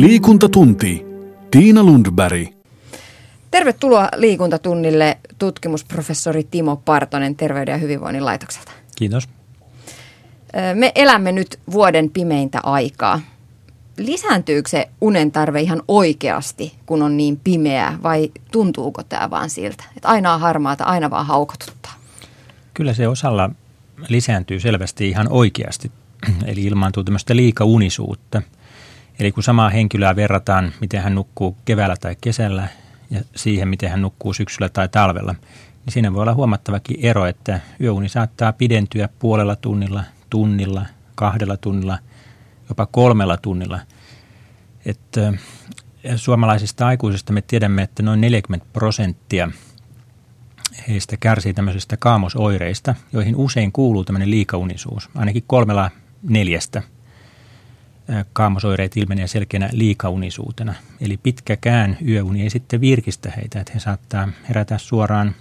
Liikuntatunti. Tiina Lundberg. Tervetuloa liikuntatunnille tutkimusprofessori Timo Partonen Terveyden ja hyvinvoinnin laitokselta. Kiitos. Me elämme nyt vuoden pimeintä aikaa. Lisääntyykö se unen tarve ihan oikeasti, kun on niin pimeää, vai tuntuuko tämä vaan siltä, että aina on harmaata, aina vaan haukotuttaa? Kyllä se osalla lisääntyy selvästi ihan oikeasti, eli ilmaantuu tämmöistä liikaunisuutta. Eli kun samaa henkilöä verrataan, miten hän nukkuu keväällä tai kesällä ja siihen, miten hän nukkuu syksyllä tai talvella, niin siinä voi olla huomattavakin ero, että yöuni saattaa pidentyä puolella tunnilla, tunnilla, kahdella tunnilla, jopa kolmella tunnilla. Että suomalaisista aikuisista me tiedämme, että noin 40 prosenttia heistä kärsii tämmöisistä kaamosoireista, joihin usein kuuluu tämmöinen liikaunisuus. Ainakin kolmella neljästä kaamosoireet ilmenee selkeänä liikaunisuutena. Eli pitkäkään yöuni ei sitten virkistä heitä, että he saattaa herätä suoraan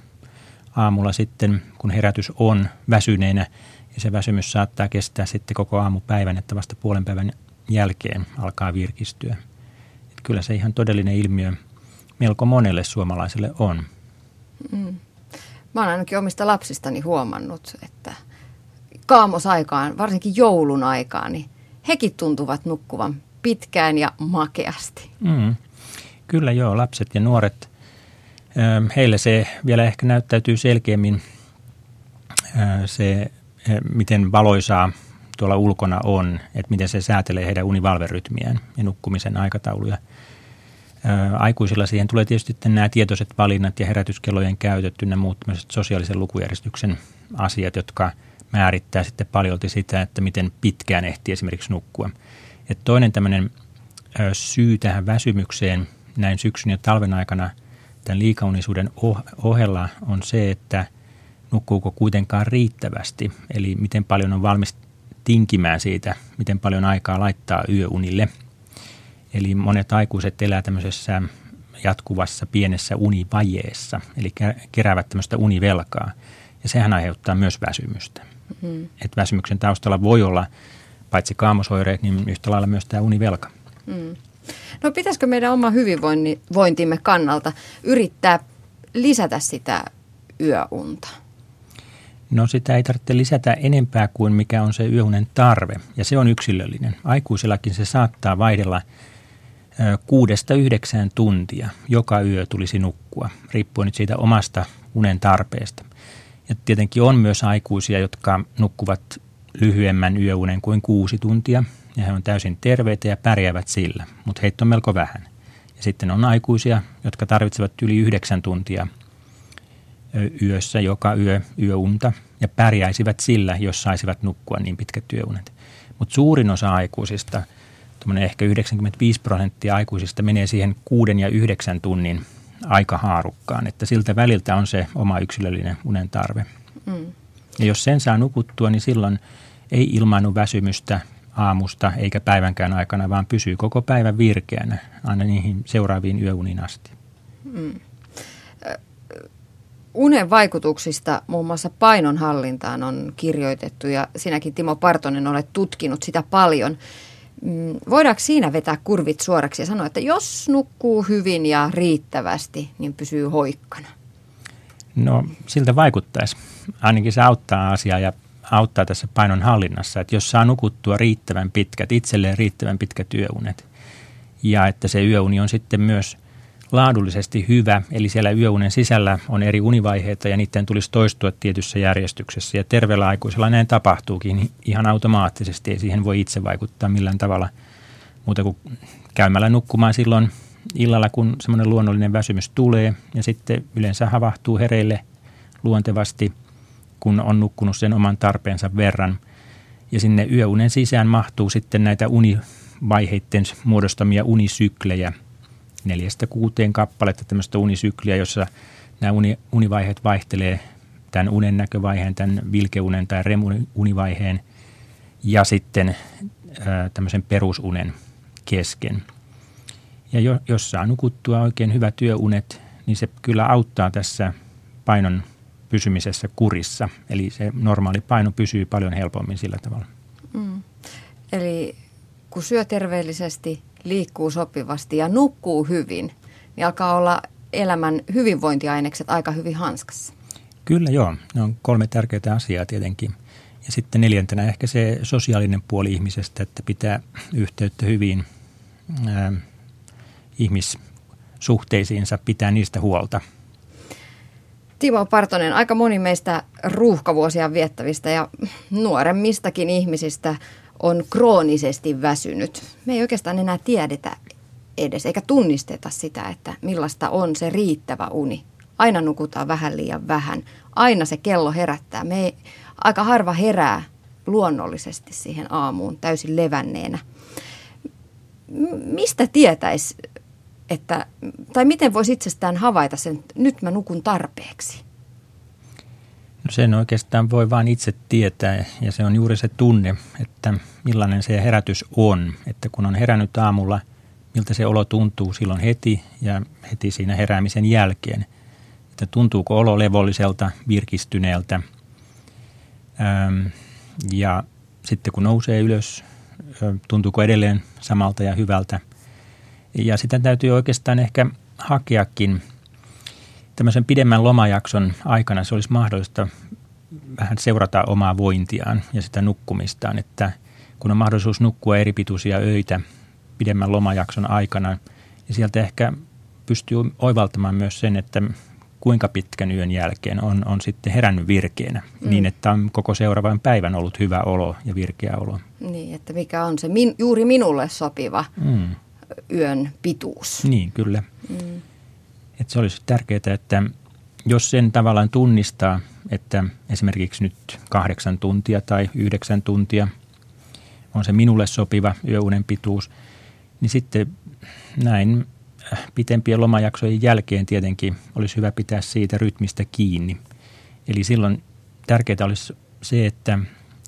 aamulla sitten, kun herätys on väsyneenä ja se väsymys saattaa kestää sitten koko aamupäivän, että vasta puolen päivän jälkeen alkaa virkistyä. Että kyllä se ihan todellinen ilmiö melko monelle suomalaiselle on. Mm. Mä oon ainakin omista lapsistani huomannut, että kaamosaikaan, varsinkin joulun aikaan, niin hekin tuntuvat nukkuvan pitkään ja makeasti. Mm. Kyllä joo, lapset ja nuoret, heille se vielä ehkä näyttäytyy selkeämmin se, miten valoisaa tuolla ulkona on, että miten se säätelee heidän univalverytmiään ja nukkumisen aikatauluja. Aikuisilla siihen tulee tietysti nämä tietoiset valinnat ja herätyskellojen käytöt ynnä muut sosiaalisen lukujärjestyksen asiat, jotka määrittää sitten paljolti sitä, että miten pitkään ehtii esimerkiksi nukkua. Et toinen tämmöinen syy tähän väsymykseen näin syksyn ja talven aikana tämän liikaunisuuden ohella on se, että nukkuuko kuitenkaan riittävästi, eli miten paljon on valmis tinkimään siitä, miten paljon aikaa laittaa yöunille – Eli monet aikuiset elää tämmöisessä jatkuvassa pienessä univajeessa, eli keräävät tämmöistä univelkaa. Ja sehän aiheuttaa myös väsymystä. Mm-hmm. Et väsymyksen taustalla voi olla paitsi kaamosoireet, niin yhtä lailla myös tämä univelka. Mm. No pitäisikö meidän oma hyvinvointimme kannalta yrittää lisätä sitä yöunta? No sitä ei tarvitse lisätä enempää kuin mikä on se yöunen tarve, ja se on yksilöllinen. Aikuisillakin se saattaa vaihdella – kuudesta yhdeksään tuntia joka yö tulisi nukkua, riippuen nyt siitä omasta unen tarpeesta. Ja tietenkin on myös aikuisia, jotka nukkuvat lyhyemmän yöunen kuin kuusi tuntia, ja he on täysin terveitä ja pärjäävät sillä, mutta heitä on melko vähän. Ja sitten on aikuisia, jotka tarvitsevat yli yhdeksän tuntia yössä joka yö yöunta ja pärjäisivät sillä, jos saisivat nukkua niin pitkät työunet. Mutta suurin osa aikuisista – ehkä 95 prosenttia aikuisista menee siihen kuuden ja yhdeksän tunnin aikahaarukkaan, että siltä väliltä on se oma yksilöllinen unen tarve. Mm. Ja jos sen saa nukuttua, niin silloin ei ilmaannu väsymystä aamusta eikä päivänkään aikana, vaan pysyy koko päivän virkeänä aina niihin seuraaviin yöuniin asti. Mm. Unen vaikutuksista muun muassa painonhallintaan on kirjoitettu ja sinäkin Timo Partonen olet tutkinut sitä paljon. Mm, voidaanko siinä vetää kurvit suoraksi ja sanoa, että jos nukkuu hyvin ja riittävästi, niin pysyy hoikkana? No siltä vaikuttaisi. Ainakin se auttaa asiaa ja auttaa tässä painon hallinnassa, että jos saa nukuttua riittävän pitkät, itselleen riittävän pitkät yöunet ja että se yöuni on sitten myös – laadullisesti hyvä, eli siellä yöunen sisällä on eri univaiheita ja niiden tulisi toistua tietyssä järjestyksessä. Ja terveellä aikuisella näin tapahtuukin ihan automaattisesti, ei siihen voi itse vaikuttaa millään tavalla muuta kuin käymällä nukkumaan silloin illalla, kun semmoinen luonnollinen väsymys tulee ja sitten yleensä havahtuu hereille luontevasti, kun on nukkunut sen oman tarpeensa verran. Ja sinne yöunen sisään mahtuu sitten näitä univaiheiden muodostamia unisyklejä – neljästä kuuteen kappaletta tämmöistä unisykliä, jossa nämä uni, univaiheet vaihtelee tämän unen näkövaiheen, tämän vilkeunen tai remunivaiheen ja sitten ää, tämmöisen perusunen kesken. Ja jo, jos saa nukuttua oikein hyvät työunet, niin se kyllä auttaa tässä painon pysymisessä kurissa. Eli se normaali paino pysyy paljon helpommin sillä tavalla. Mm. Eli kun syö terveellisesti, liikkuu sopivasti ja nukkuu hyvin, niin alkaa olla elämän hyvinvointiainekset aika hyvin hanskassa. Kyllä joo, ne on kolme tärkeää asiaa tietenkin. Ja sitten neljäntenä ehkä se sosiaalinen puoli ihmisestä, että pitää yhteyttä hyvin ää, ihmissuhteisiinsa, pitää niistä huolta. Timo Partonen, aika moni meistä ruuhkavuosia viettävistä ja nuoremmistakin ihmisistä on kroonisesti väsynyt. Me ei oikeastaan enää tiedetä edes, eikä tunnisteta sitä, että millaista on se riittävä uni. Aina nukutaan vähän liian vähän. Aina se kello herättää. Me ei, aika harva herää luonnollisesti siihen aamuun täysin levänneenä. Mistä tietäisi, että, tai miten voisi itsestään havaita sen, että nyt mä nukun tarpeeksi? No sen oikeastaan voi vain itse tietää ja se on juuri se tunne, että millainen se herätys on. Että kun on herännyt aamulla, miltä se olo tuntuu silloin heti ja heti siinä heräämisen jälkeen. Että tuntuuko olo levolliselta, virkistyneeltä – ja sitten kun nousee ylös, tuntuuko edelleen samalta ja hyvältä. Ja sitä täytyy oikeastaan ehkä hakeakin tämmöisen pidemmän lomajakson aikana. Se olisi mahdollista vähän seurata omaa vointiaan ja sitä nukkumistaan, että kun on mahdollisuus nukkua eri pituisia öitä pidemmän lomajakson aikana, niin sieltä ehkä pystyy oivaltamaan myös sen, että kuinka pitkän yön jälkeen on, on sitten herännyt virkeänä mm. niin, että on koko seuraavan päivän ollut hyvä olo ja virkeä olo. Niin, että mikä on se min, juuri minulle sopiva mm. yön pituus. Niin, kyllä. Mm. Että se olisi tärkeää, että jos sen tavallaan tunnistaa, että esimerkiksi nyt kahdeksan tuntia tai yhdeksän tuntia on se minulle sopiva yöunen pituus, niin sitten näin pitempien lomajaksojen jälkeen tietenkin olisi hyvä pitää siitä rytmistä kiinni. Eli silloin tärkeää olisi se, että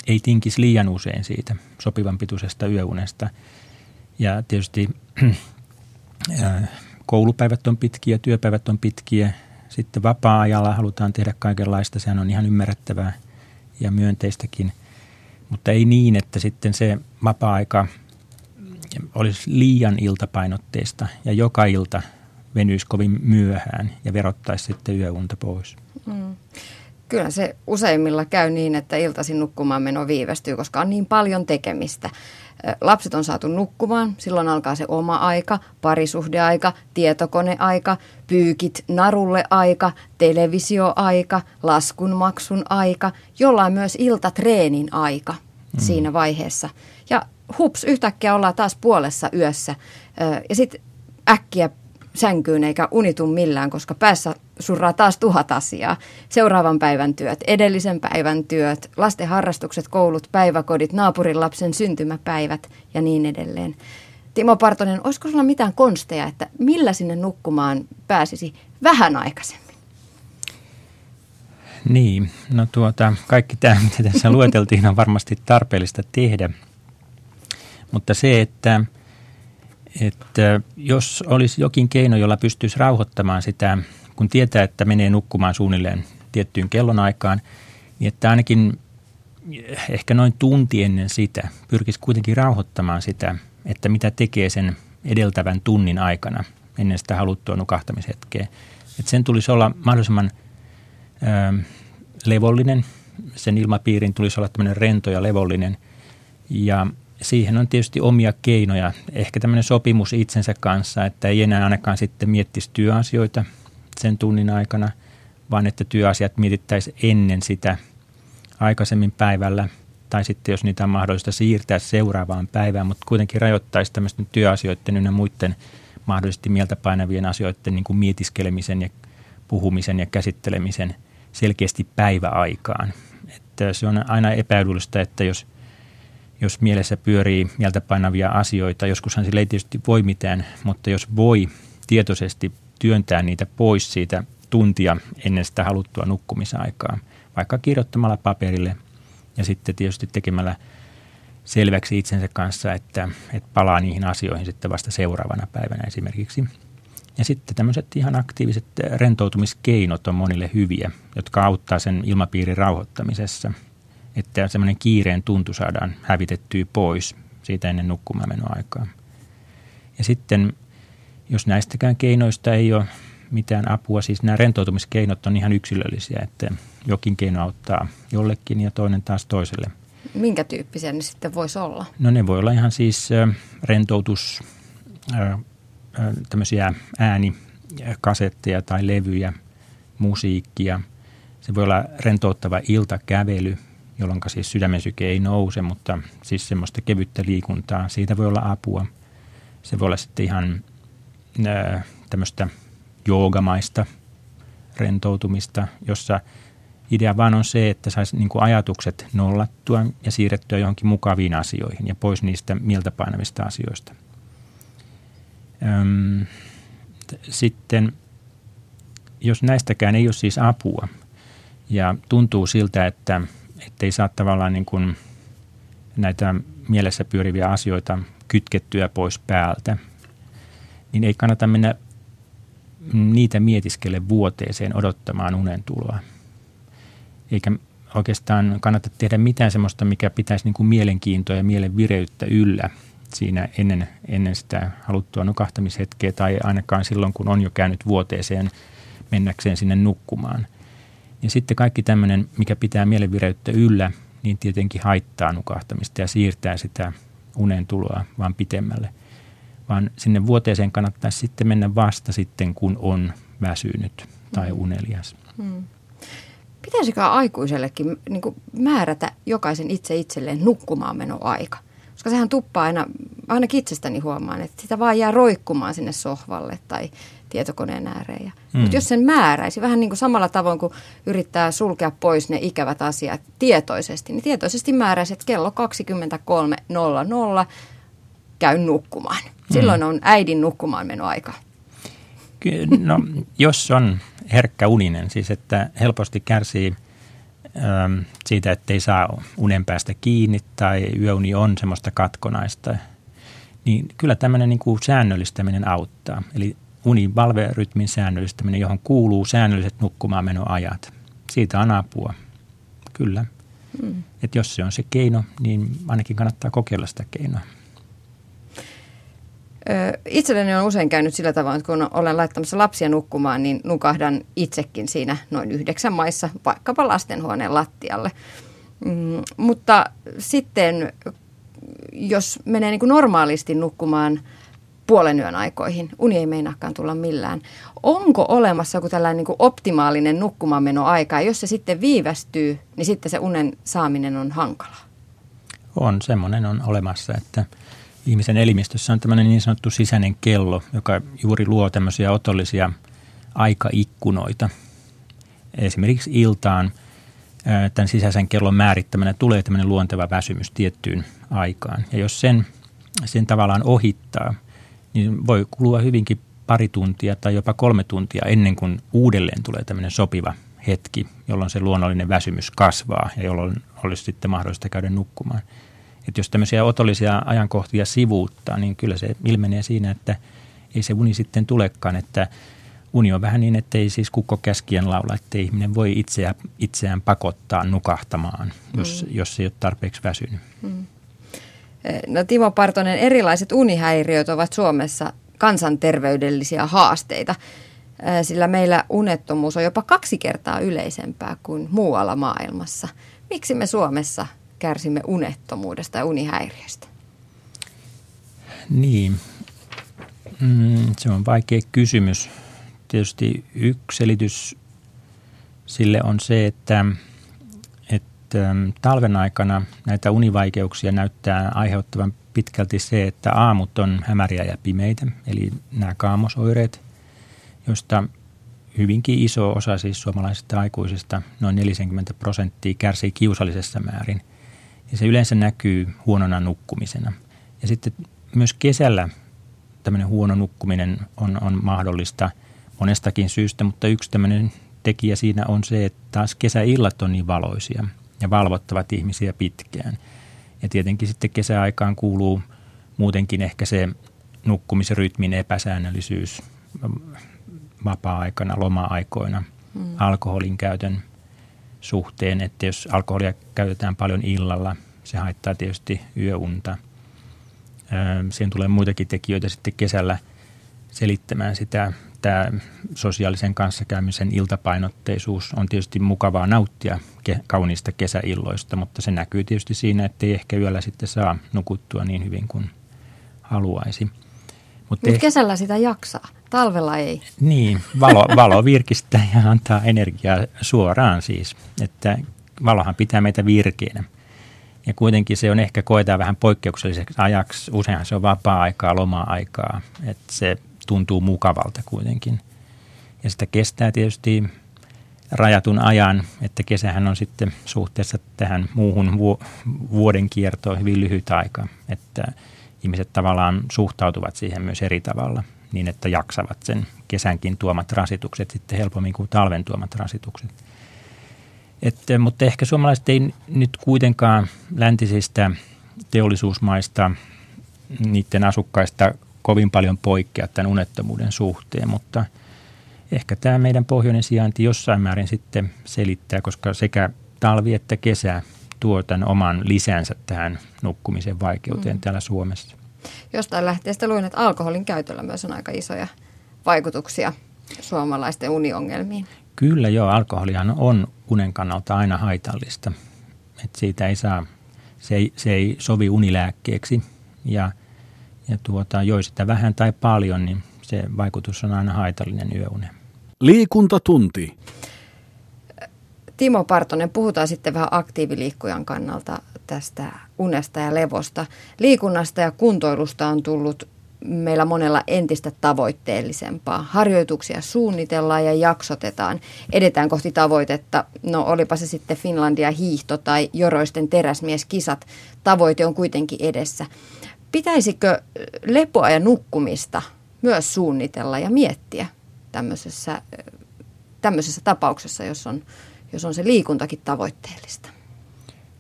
ei tinkisi liian usein siitä sopivan pituisesta yöunesta. Ja tietysti koulupäivät on pitkiä, työpäivät on pitkiä. Sitten vapaa-ajalla halutaan tehdä kaikenlaista, sehän on ihan ymmärrettävää ja myönteistäkin. Mutta ei niin, että sitten se vapaa-aika – olisi liian iltapainotteista ja joka ilta venyisi kovin myöhään ja verottaisi sitten yöunta pois. Mm. Kyllä se useimmilla käy niin, että iltaisin nukkumaan meno viivästyy, koska on niin paljon tekemistä. Lapset on saatu nukkumaan, silloin alkaa se oma aika, parisuhdeaika, tietokoneaika, pyykit narulle aika, televisioaika, laskunmaksun aika, jollain myös iltatreenin aika mm. siinä vaiheessa. Ja hups, yhtäkkiä ollaan taas puolessa yössä ja sitten äkkiä sänkyyn eikä unitu millään, koska päässä surraa taas tuhat asiaa. Seuraavan päivän työt, edellisen päivän työt, lasten harrastukset, koulut, päiväkodit, naapurin lapsen syntymäpäivät ja niin edelleen. Timo Partonen, olisiko sulla mitään konsteja, että millä sinne nukkumaan pääsisi vähän aikaisemmin? Niin, no tuota, kaikki tämä, mitä tässä lueteltiin, on varmasti tarpeellista tehdä – mutta se, että, että jos olisi jokin keino, jolla pystyisi rauhoittamaan sitä, kun tietää, että menee nukkumaan suunnilleen tiettyyn kellonaikaan, niin että ainakin ehkä noin tunti ennen sitä pyrkisi kuitenkin rauhoittamaan sitä, että mitä tekee sen edeltävän tunnin aikana ennen sitä haluttua nukahtamishetkeä. Että sen tulisi olla mahdollisimman ö, levollinen, sen ilmapiirin tulisi olla tämmöinen rento ja levollinen ja siihen on tietysti omia keinoja. Ehkä tämmöinen sopimus itsensä kanssa, että ei enää ainakaan sitten miettisi työasioita sen tunnin aikana, vaan että työasiat mietittäisiin ennen sitä aikaisemmin päivällä. Tai sitten jos niitä on mahdollista siirtää seuraavaan päivään, mutta kuitenkin rajoittaisi tämmöisten työasioiden ynnä muiden mahdollisesti mieltä painavien asioiden niin kuin mietiskelemisen ja puhumisen ja käsittelemisen selkeästi päiväaikaan. Että se on aina epäedullista, että jos – jos mielessä pyörii mieltä painavia asioita. Joskushan sille ei tietysti voi mitään, mutta jos voi tietoisesti työntää niitä pois siitä tuntia ennen sitä haluttua nukkumisaikaa, vaikka kirjoittamalla paperille ja sitten tietysti tekemällä selväksi itsensä kanssa, että, että palaa niihin asioihin sitten vasta seuraavana päivänä esimerkiksi. Ja sitten tämmöiset ihan aktiiviset rentoutumiskeinot on monille hyviä, jotka auttaa sen ilmapiirin rauhoittamisessa – että semmoinen kiireen tuntu saadaan hävitettyä pois siitä ennen nukkumaan aikaa. Ja sitten, jos näistäkään keinoista ei ole mitään apua, siis nämä rentoutumiskeinot on ihan yksilöllisiä, että jokin keino auttaa jollekin ja toinen taas toiselle. Minkä tyyppisiä ne sitten voisi olla? No ne voi olla ihan siis rentoutus, tämmöisiä äänikasetteja tai levyjä, musiikkia. Se voi olla rentouttava iltakävely, jolloin siis sydämen syke ei nouse, mutta siis semmoista kevyttä liikuntaa. Siitä voi olla apua. Se voi olla sitten ihan tämmöistä joogamaista rentoutumista, jossa idea vaan on se, että saisi niin ajatukset nollattua ja siirrettyä johonkin mukaviin asioihin ja pois niistä mieltä painavista asioista. Öm, sitten jos näistäkään ei ole siis apua ja tuntuu siltä, että ei saa tavallaan niin kuin näitä mielessä pyöriviä asioita kytkettyä pois päältä, niin ei kannata mennä niitä mietiskelle vuoteeseen odottamaan unen tuloa. Eikä oikeastaan kannata tehdä mitään sellaista, mikä pitäisi niin kuin mielenkiintoa ja mielen vireyttä yllä siinä ennen, ennen sitä haluttua nukahtamishetkeä tai ainakaan silloin, kun on jo käynyt vuoteeseen mennäkseen sinne nukkumaan. Ja sitten kaikki tämmöinen, mikä pitää mielenvireyttä yllä, niin tietenkin haittaa nukahtamista ja siirtää sitä unen tuloa vaan pitemmälle vaan sinne vuoteeseen kannattaisi sitten mennä vasta sitten, kun on väsynyt tai mm. unelias. Hmm. Pitäisikö aikuisellekin niin määrätä jokaisen itse itselleen nukkumaan menoaika? Koska sehän tuppaa aina, ainakin itsestäni huomaan, että sitä vaan jää roikkumaan sinne sohvalle tai tietokoneen ääreen. Mm. Mutta jos sen määräisi, vähän niin kuin samalla tavoin kuin yrittää sulkea pois ne ikävät asiat tietoisesti, niin tietoisesti määräisi, että kello 23.00 käy nukkumaan. Silloin mm. on äidin nukkumaan menoaika. No, jos on herkkä uninen, siis että helposti kärsii äm, siitä, että ei saa unen päästä kiinni tai yöuni on semmoista katkonaista, niin kyllä tämmöinen niin kuin säännöllistäminen auttaa. Eli univalverytmin säännöllistäminen, johon kuuluu säännölliset nukkumaan menoajat. Siitä on apua, kyllä. Mm. Että jos se on se keino, niin ainakin kannattaa kokeilla sitä keinoa. Itselleni on usein käynyt sillä tavalla, että kun olen laittamassa lapsia nukkumaan, niin nukahdan itsekin siinä noin yhdeksän maissa, vaikkapa lastenhuoneen lattialle. Mm, mutta sitten, jos menee niin kuin normaalisti nukkumaan puolen yön aikoihin, uni ei meinaakaan tulla millään. Onko olemassa joku tällainen niin kuin optimaalinen nukkumaanmenoaika, ja jos se sitten viivästyy, niin sitten se unen saaminen on hankalaa? On, semmoinen on olemassa, että – ihmisen elimistössä on tämmöinen niin sanottu sisäinen kello, joka juuri luo tämmöisiä otollisia aikaikkunoita. Esimerkiksi iltaan tämän sisäisen kellon määrittämänä tulee tämmöinen luonteva väsymys tiettyyn aikaan. Ja jos sen, sen tavallaan ohittaa, niin voi kulua hyvinkin pari tuntia tai jopa kolme tuntia ennen kuin uudelleen tulee tämmöinen sopiva hetki, jolloin se luonnollinen väsymys kasvaa ja jolloin olisi sitten mahdollista käydä nukkumaan – että jos tämmöisiä otollisia ajankohtia sivuuttaa, niin kyllä se ilmenee siinä, että ei se uni sitten tulekaan, että uni on vähän niin, että ei siis kukko käskien laula, että ihminen voi itseään, itseään pakottaa nukahtamaan, jos, mm. jos ei ole tarpeeksi väsynyt. Mm. Eh, no Timo Partonen, erilaiset unihäiriöt ovat Suomessa kansanterveydellisiä haasteita, eh, sillä meillä unettomuus on jopa kaksi kertaa yleisempää kuin muualla maailmassa. Miksi me Suomessa kärsimme unettomuudesta ja unihäiriöstä? Niin, mm, se on vaikea kysymys. Tietysti yksi selitys sille on se, että, talven aikana näitä univaikeuksia näyttää aiheuttavan pitkälti se, että aamut on hämäriä ja pimeitä, eli nämä kaamosoireet, joista hyvinkin iso osa siis suomalaisista aikuisista, noin 40 prosenttia, kärsii kiusallisessa määrin – ja se yleensä näkyy huonona nukkumisena. Ja sitten myös kesällä tämmöinen huono nukkuminen on, on mahdollista monestakin syystä, mutta yksi tämmöinen tekijä siinä on se, että taas kesäillat on niin valoisia ja valvottavat ihmisiä pitkään. Ja tietenkin sitten kesäaikaan kuuluu muutenkin ehkä se nukkumisrytmin epäsäännöllisyys vapaa-aikana, loma-aikoina, mm. alkoholin käytön suhteen, että jos alkoholia käytetään paljon illalla, se haittaa tietysti yöunta. Siihen tulee muitakin tekijöitä sitten kesällä selittämään sitä. Tämä sosiaalisen kanssakäymisen iltapainotteisuus on tietysti mukavaa nauttia kauniista kesäilloista, mutta se näkyy tietysti siinä, että ei ehkä yöllä sitten saa nukuttua niin hyvin kuin haluaisi. Mutta Mut kesällä sitä jaksaa, talvella ei. Niin, valo, valo virkistää ja antaa energiaa suoraan siis, että valohan pitää meitä virkeänä. Ja kuitenkin se on ehkä koetaan vähän poikkeukselliseksi ajaksi. Useinhan se on vapaa-aikaa, loma-aikaa, että se tuntuu mukavalta kuitenkin. Ja sitä kestää tietysti rajatun ajan, että kesähän on sitten suhteessa tähän muuhun vuoden kiertoon hyvin lyhyt aika, että ihmiset tavallaan suhtautuvat siihen myös eri tavalla niin, että jaksavat sen kesänkin tuomat rasitukset sitten helpommin kuin talven tuomat rasitukset. Että, mutta ehkä suomalaiset ei nyt kuitenkaan läntisistä teollisuusmaista, niiden asukkaista kovin paljon poikkea tämän unettomuuden suhteen, mutta ehkä tämä meidän pohjoinen sijainti jossain määrin sitten selittää, koska sekä talvi että kesä tuo tämän oman lisänsä tähän nukkumisen vaikeuteen mm. täällä Suomessa. Jostain lähteestä luin, että alkoholin käytöllä myös on aika isoja vaikutuksia suomalaisten uniongelmiin. Kyllä joo, alkoholihan on unen kannalta aina haitallista. Et siitä ei saa, se ei, se ei sovi unilääkkeeksi ja, ja tuota, joi sitä vähän tai paljon, niin se vaikutus on aina haitallinen yöunen. Liikuntatunti. Timo Partonen, puhutaan sitten vähän aktiiviliikkujan kannalta tästä unesta ja levosta. Liikunnasta ja kuntoilusta on tullut meillä monella entistä tavoitteellisempaa. Harjoituksia suunnitellaan ja jaksotetaan. Edetään kohti tavoitetta. No olipa se sitten Finlandia hiihto tai joroisten teräsmieskisat. Tavoite on kuitenkin edessä. Pitäisikö lepoa ja nukkumista myös suunnitella ja miettiä tämmöisessä, tämmöisessä tapauksessa, jos on, jos on se liikuntakin tavoitteellista?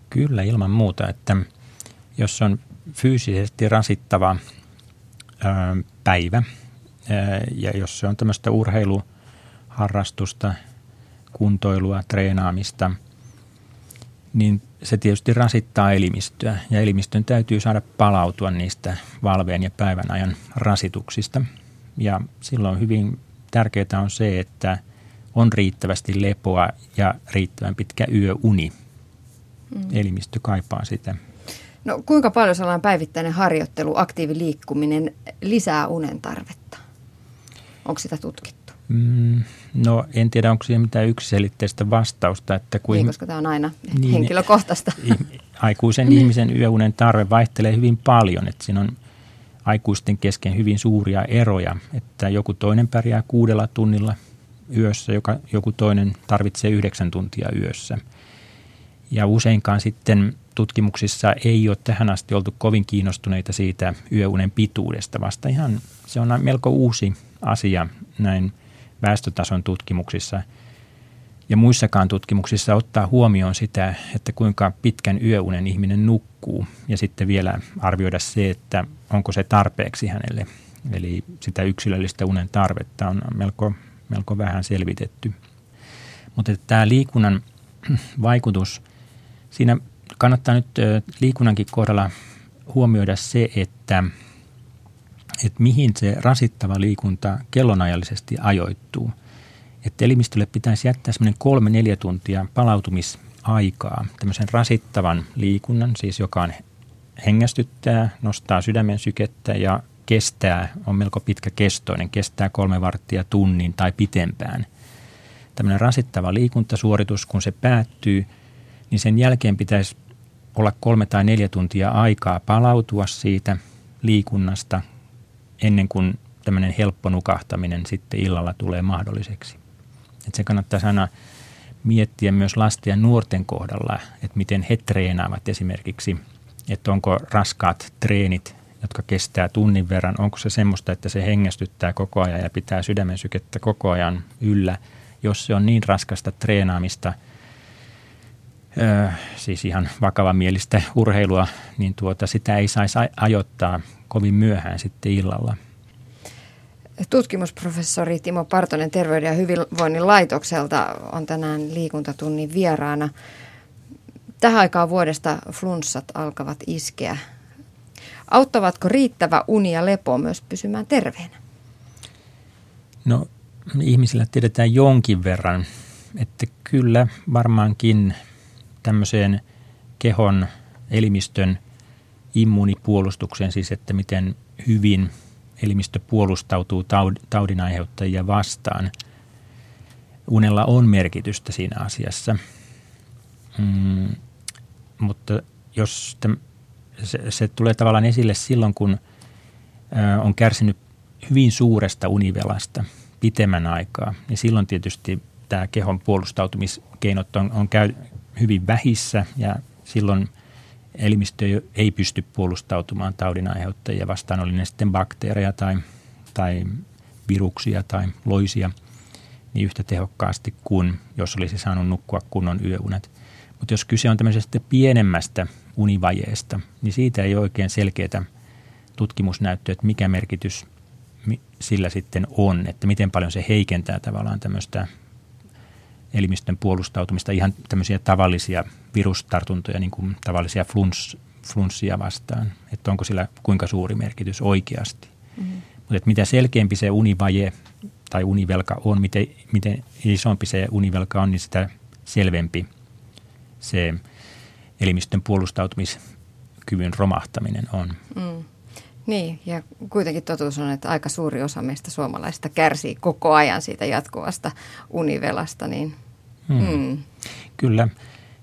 Kyllä, ilman muuta, että jos on fyysisesti rasittava päivä. Ja jos se on tämmöistä urheiluharrastusta, kuntoilua, treenaamista, niin se tietysti rasittaa elimistöä. Ja elimistön täytyy saada palautua niistä valveen ja päivän ajan rasituksista. Ja silloin hyvin tärkeää on se, että on riittävästi lepoa ja riittävän pitkä yöuni. Mm. Elimistö kaipaa sitä. No kuinka paljon sellainen päivittäinen harjoittelu, aktiiviliikkuminen lisää unen tarvetta? Onko sitä tutkittu? Mm, no en tiedä, onko siihen mitään yksiselitteistä vastausta. Että kuin, niin, koska tämä on aina niin, henkilökohtaista. Aikuisen ihmisen yöunen tarve vaihtelee hyvin paljon. Että siinä on aikuisten kesken hyvin suuria eroja. Että joku toinen pärjää kuudella tunnilla yössä, joka, joku toinen tarvitsee yhdeksän tuntia yössä. Ja useinkaan sitten tutkimuksissa ei ole tähän asti oltu kovin kiinnostuneita siitä yöunen pituudesta, vasta ihan se on melko uusi asia näin väestötason tutkimuksissa. Ja muissakaan tutkimuksissa ottaa huomioon sitä, että kuinka pitkän yöunen ihminen nukkuu ja sitten vielä arvioida se, että onko se tarpeeksi hänelle. Eli sitä yksilöllistä unen tarvetta on melko, melko vähän selvitetty. Mutta tämä liikunnan vaikutus, siinä kannattaa nyt liikunnankin kohdalla huomioida se, että, että mihin se rasittava liikunta kellonajallisesti ajoittuu. Että elimistölle pitäisi jättää semmoinen kolme neljä tuntia palautumisaikaa tämmöisen rasittavan liikunnan, siis joka on hengästyttää, nostaa sydämen sykettä ja kestää, on melko pitkä kestoinen, kestää kolme varttia tunnin tai pitempään. Tämmöinen rasittava liikuntasuoritus, kun se päättyy, niin sen jälkeen pitäisi olla kolme tai neljä tuntia aikaa palautua siitä liikunnasta ennen kuin tämmöinen helppo nukahtaminen sitten illalla tulee mahdolliseksi. Et se kannattaa aina miettiä myös lasten ja nuorten kohdalla, että miten he treenaavat esimerkiksi, että onko raskaat treenit, jotka kestää tunnin verran, onko se semmoista, että se hengästyttää koko ajan ja pitää sydämen sykettä koko ajan yllä. Jos se on niin raskasta treenaamista – siis ihan vakavamielistä urheilua, niin tuota, sitä ei saisi ajoittaa kovin myöhään sitten illalla. Tutkimusprofessori Timo Partonen Terveyden ja hyvinvoinnin laitokselta on tänään liikuntatunnin vieraana. Tähän aikaan vuodesta flunssat alkavat iskeä. Auttavatko riittävä uni ja lepo myös pysymään terveenä? No ihmisillä tiedetään jonkin verran, että kyllä varmaankin tämmöiseen kehon elimistön immuunipuolustukseen, siis että miten hyvin elimistö puolustautuu taudin aiheuttajia vastaan. Unella on merkitystä siinä asiassa, mm, mutta jos te, se, se tulee tavallaan esille silloin, kun ö, on kärsinyt hyvin suuresta univelasta pitemmän aikaa, niin silloin tietysti tämä kehon puolustautumiskeinot on, on käy hyvin vähissä ja silloin elimistö ei pysty puolustautumaan taudin aiheuttajia vastaan, oli ne sitten bakteereja tai, tai viruksia tai loisia, niin yhtä tehokkaasti kuin jos olisi saanut nukkua kunnon yöunet. Mutta jos kyse on tämmöisestä pienemmästä univajeesta, niin siitä ei oikein selkeää tutkimusnäyttöä, että mikä merkitys sillä sitten on, että miten paljon se heikentää tavallaan tämmöistä elimistön puolustautumista, ihan tämmöisiä tavallisia virustartuntoja, niin kuin tavallisia flunss, flunssia vastaan, että onko sillä kuinka suuri merkitys oikeasti. Mm-hmm. Mutta mitä selkeämpi se univaje tai univelka on, miten, miten isompi se univelka on, niin sitä selvempi se elimistön puolustautumiskyvyn romahtaminen on. Mm. Niin, ja kuitenkin totuus on, että aika suuri osa meistä suomalaisista kärsii koko ajan siitä jatkuvasta univelasta. Niin, hmm. Hmm. Kyllä,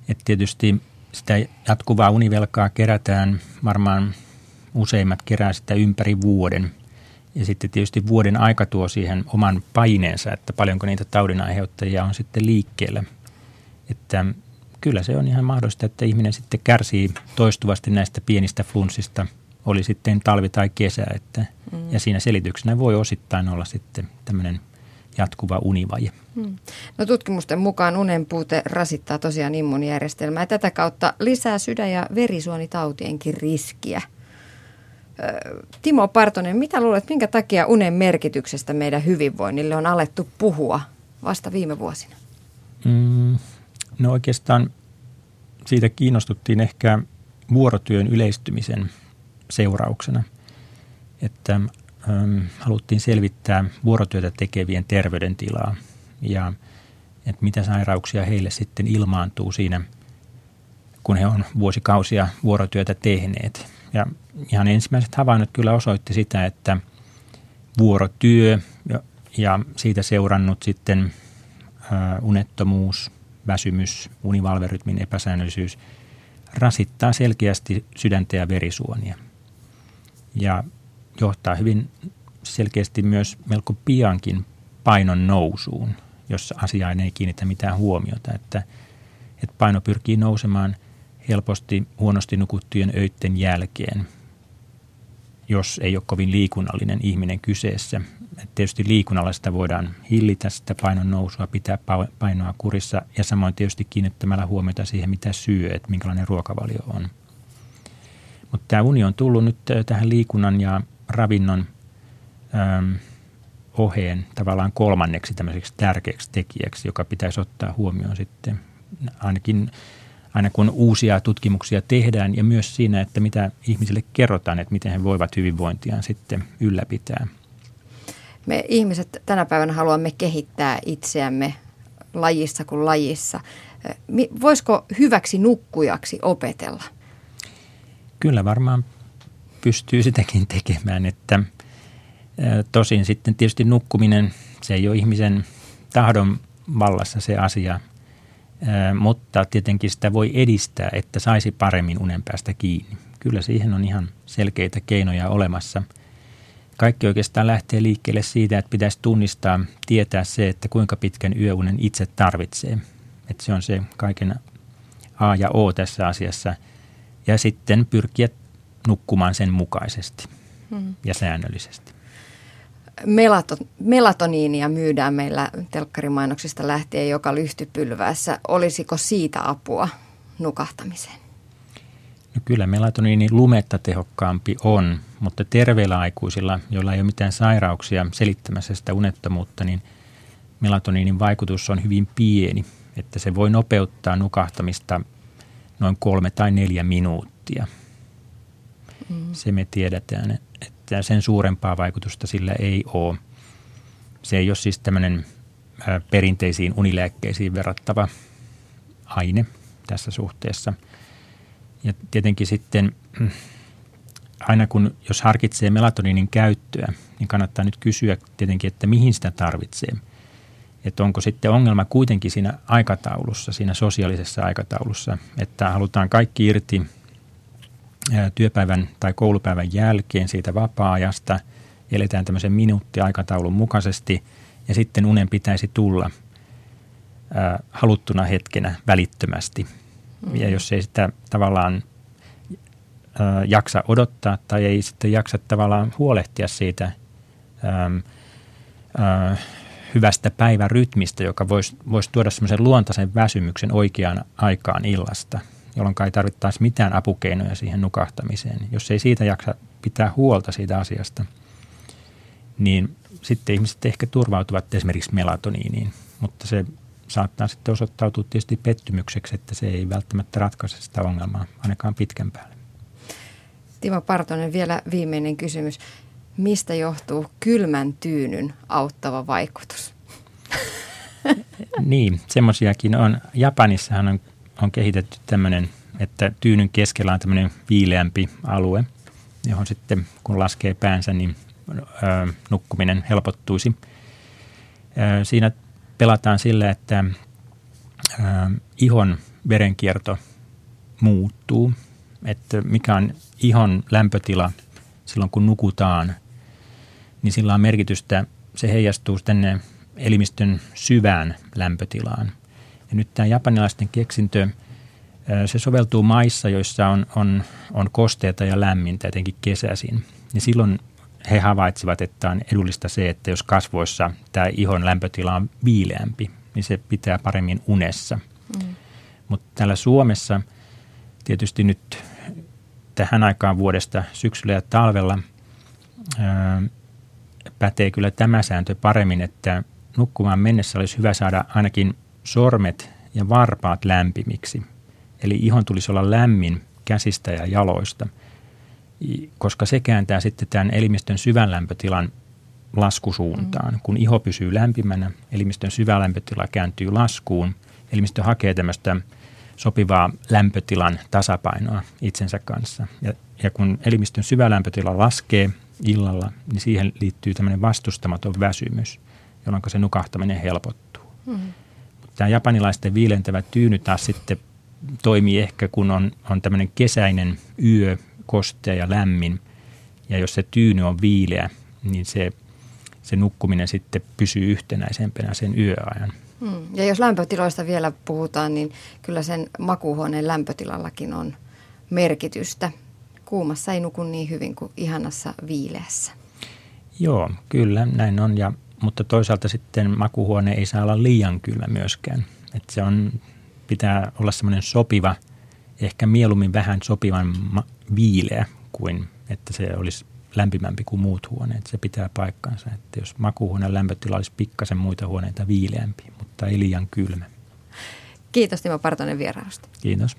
että tietysti sitä jatkuvaa univelkaa kerätään, varmaan useimmat kerää sitä ympäri vuoden. Ja sitten tietysti vuoden aika tuo siihen oman paineensa, että paljonko niitä taudinaiheuttajia on sitten liikkeellä. Että kyllä se on ihan mahdollista, että ihminen sitten kärsii toistuvasti näistä pienistä flunssista – oli sitten talvi tai kesä. Että, mm. Ja siinä selityksenä voi osittain olla sitten tämmöinen jatkuva univaje. Mm. No tutkimusten mukaan unen puute rasittaa tosiaan immuunijärjestelmää ja tätä kautta lisää sydän- ja verisuonitautienkin riskiä. Timo Partonen, mitä luulet, minkä takia unen merkityksestä meidän hyvinvoinnille on alettu puhua vasta viime vuosina? Mm, no oikeastaan siitä kiinnostuttiin ehkä vuorotyön yleistymisen seurauksena, että ähm, haluttiin selvittää vuorotyötä tekevien terveydentilaa ja että mitä sairauksia heille sitten ilmaantuu siinä, kun he on vuosikausia vuorotyötä tehneet. Ja ihan ensimmäiset havainnot kyllä osoitti sitä, että vuorotyö ja siitä seurannut sitten äh, unettomuus, väsymys, univalverytmin epäsäännöllisyys rasittaa selkeästi sydäntä ja verisuonia ja johtaa hyvin selkeästi myös melko piankin painon nousuun, jos asiaan ei kiinnitä mitään huomiota, että, että paino pyrkii nousemaan helposti huonosti nukuttujen öitten jälkeen, jos ei ole kovin liikunnallinen ihminen kyseessä. Et tietysti liikunnalla sitä voidaan hillitä sitä painon nousua, pitää painoa kurissa ja samoin tietysti kiinnittämällä huomiota siihen, mitä syö, että minkälainen ruokavalio on. Mutta tämä uni on tullut nyt tähän liikunnan ja ravinnon äm, oheen tavallaan kolmanneksi tämmöiseksi tärkeäksi tekijäksi, joka pitäisi ottaa huomioon sitten ainakin aina kun uusia tutkimuksia tehdään ja myös siinä, että mitä ihmisille kerrotaan, että miten he voivat hyvinvointiaan sitten ylläpitää. Me ihmiset tänä päivänä haluamme kehittää itseämme lajissa kuin lajissa. Voisiko hyväksi nukkujaksi opetella? Kyllä varmaan pystyy sitäkin tekemään, että tosin sitten tietysti nukkuminen, se ei ole ihmisen tahdon vallassa se asia, mutta tietenkin sitä voi edistää, että saisi paremmin unen päästä kiinni. Kyllä siihen on ihan selkeitä keinoja olemassa. Kaikki oikeastaan lähtee liikkeelle siitä, että pitäisi tunnistaa, tietää se, että kuinka pitkän yöunen itse tarvitsee. Että se on se kaiken A ja O tässä asiassa – ja sitten pyrkiä nukkumaan sen mukaisesti hmm. ja säännöllisesti. Melato, melatoniinia myydään meillä telkkarimainoksista lähtien joka lyhtypylvässä. Olisiko siitä apua nukahtamiseen? No kyllä melatoniini lumetta tehokkaampi on, mutta terveillä aikuisilla, joilla ei ole mitään sairauksia selittämässä sitä unettomuutta, niin melatoniinin vaikutus on hyvin pieni, että se voi nopeuttaa nukahtamista noin kolme tai neljä minuuttia. Mm. Se me tiedetään, että sen suurempaa vaikutusta sillä ei ole. Se ei ole siis tämmöinen perinteisiin unilääkkeisiin verrattava aine tässä suhteessa. Ja tietenkin sitten mm, aina kun, jos harkitsee melatoniinin käyttöä, niin kannattaa nyt kysyä tietenkin, että mihin sitä tarvitsee. Että onko sitten ongelma kuitenkin siinä aikataulussa, siinä sosiaalisessa aikataulussa, että halutaan kaikki irti työpäivän tai koulupäivän jälkeen siitä vapaa-ajasta, eletään tämmöisen minuuttiaikataulun mukaisesti ja sitten unen pitäisi tulla haluttuna hetkenä välittömästi. Mm. Ja jos ei sitä tavallaan jaksa odottaa tai ei sitten jaksa tavallaan huolehtia siitä hyvästä päivärytmistä, joka voisi, voisi tuoda semmoisen luontaisen väsymyksen oikeaan aikaan illasta, jolloin ei tarvittaisi mitään apukeinoja siihen nukahtamiseen. Jos ei siitä jaksa pitää huolta siitä asiasta, niin sitten ihmiset ehkä turvautuvat esimerkiksi melatoniiniin, mutta se saattaa sitten osoittautua tietysti pettymykseksi, että se ei välttämättä ratkaise sitä ongelmaa ainakaan pitkän päälle. Timo Partonen, vielä viimeinen kysymys. Mistä johtuu kylmän tyynyn auttava vaikutus? niin, semmoisiakin on. Japanissahan on, on kehitetty tämmöinen, että tyynyn keskellä on tämmöinen viileämpi alue, johon sitten kun laskee päänsä, niin ö, nukkuminen helpottuisi. Ö, siinä pelataan sillä, että ö, ihon verenkierto muuttuu, että mikä on ihon lämpötila silloin kun nukutaan, niin sillä on merkitystä, se heijastuu tänne elimistön syvään lämpötilaan. Ja nyt tämä japanilaisten keksintö, se soveltuu maissa, joissa on, on, on kosteita ja lämmintä, etenkin kesäisin. Ja silloin he havaitsivat, että on edullista se, että jos kasvoissa tämä ihon lämpötila on viileämpi, niin se pitää paremmin unessa. Mm. Mutta täällä Suomessa tietysti nyt tähän aikaan vuodesta syksyllä ja talvella pätee kyllä tämä sääntö paremmin, että nukkumaan mennessä olisi hyvä saada ainakin sormet ja varpaat lämpimiksi. Eli ihon tulisi olla lämmin käsistä ja jaloista, koska se kääntää sitten tämän elimistön syvän lämpötilan laskusuuntaan. Mm. Kun iho pysyy lämpimänä, elimistön syvä lämpötila kääntyy laskuun. Elimistö hakee tämmöistä sopivaa lämpötilan tasapainoa itsensä kanssa. Ja, ja kun elimistön syvä lämpötila laskee illalla, niin siihen liittyy tämmöinen vastustamaton väsymys, jolloin se nukahtaminen helpottuu. Mm-hmm. Tämä japanilaisten viilentävä tyyny taas sitten toimii ehkä, kun on, on tämmöinen kesäinen yö, kostea ja lämmin. Ja jos se tyyny on viileä, niin se, se nukkuminen sitten pysyy yhtenäisempänä sen yöajan. Hmm. Ja jos lämpötiloista vielä puhutaan, niin kyllä sen makuuhuoneen lämpötilallakin on merkitystä. Kuumassa ei nuku niin hyvin kuin ihanassa viileässä. Joo, kyllä näin on. Ja, mutta toisaalta sitten makuuhuone ei saa olla liian kylmä myöskään. Että se on, pitää olla semmoinen sopiva, ehkä mieluummin vähän sopivan ma- viileä kuin että se olisi lämpimämpi kuin muut huoneet. Se pitää paikkansa, että jos makuuhuoneen lämpötila olisi pikkasen muita huoneita viileämpi, mutta ei liian kylmä. Kiitos Timo Partonen vierailusta. Kiitos.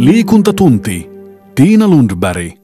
Liikuntatunti. Tiina Lundberg.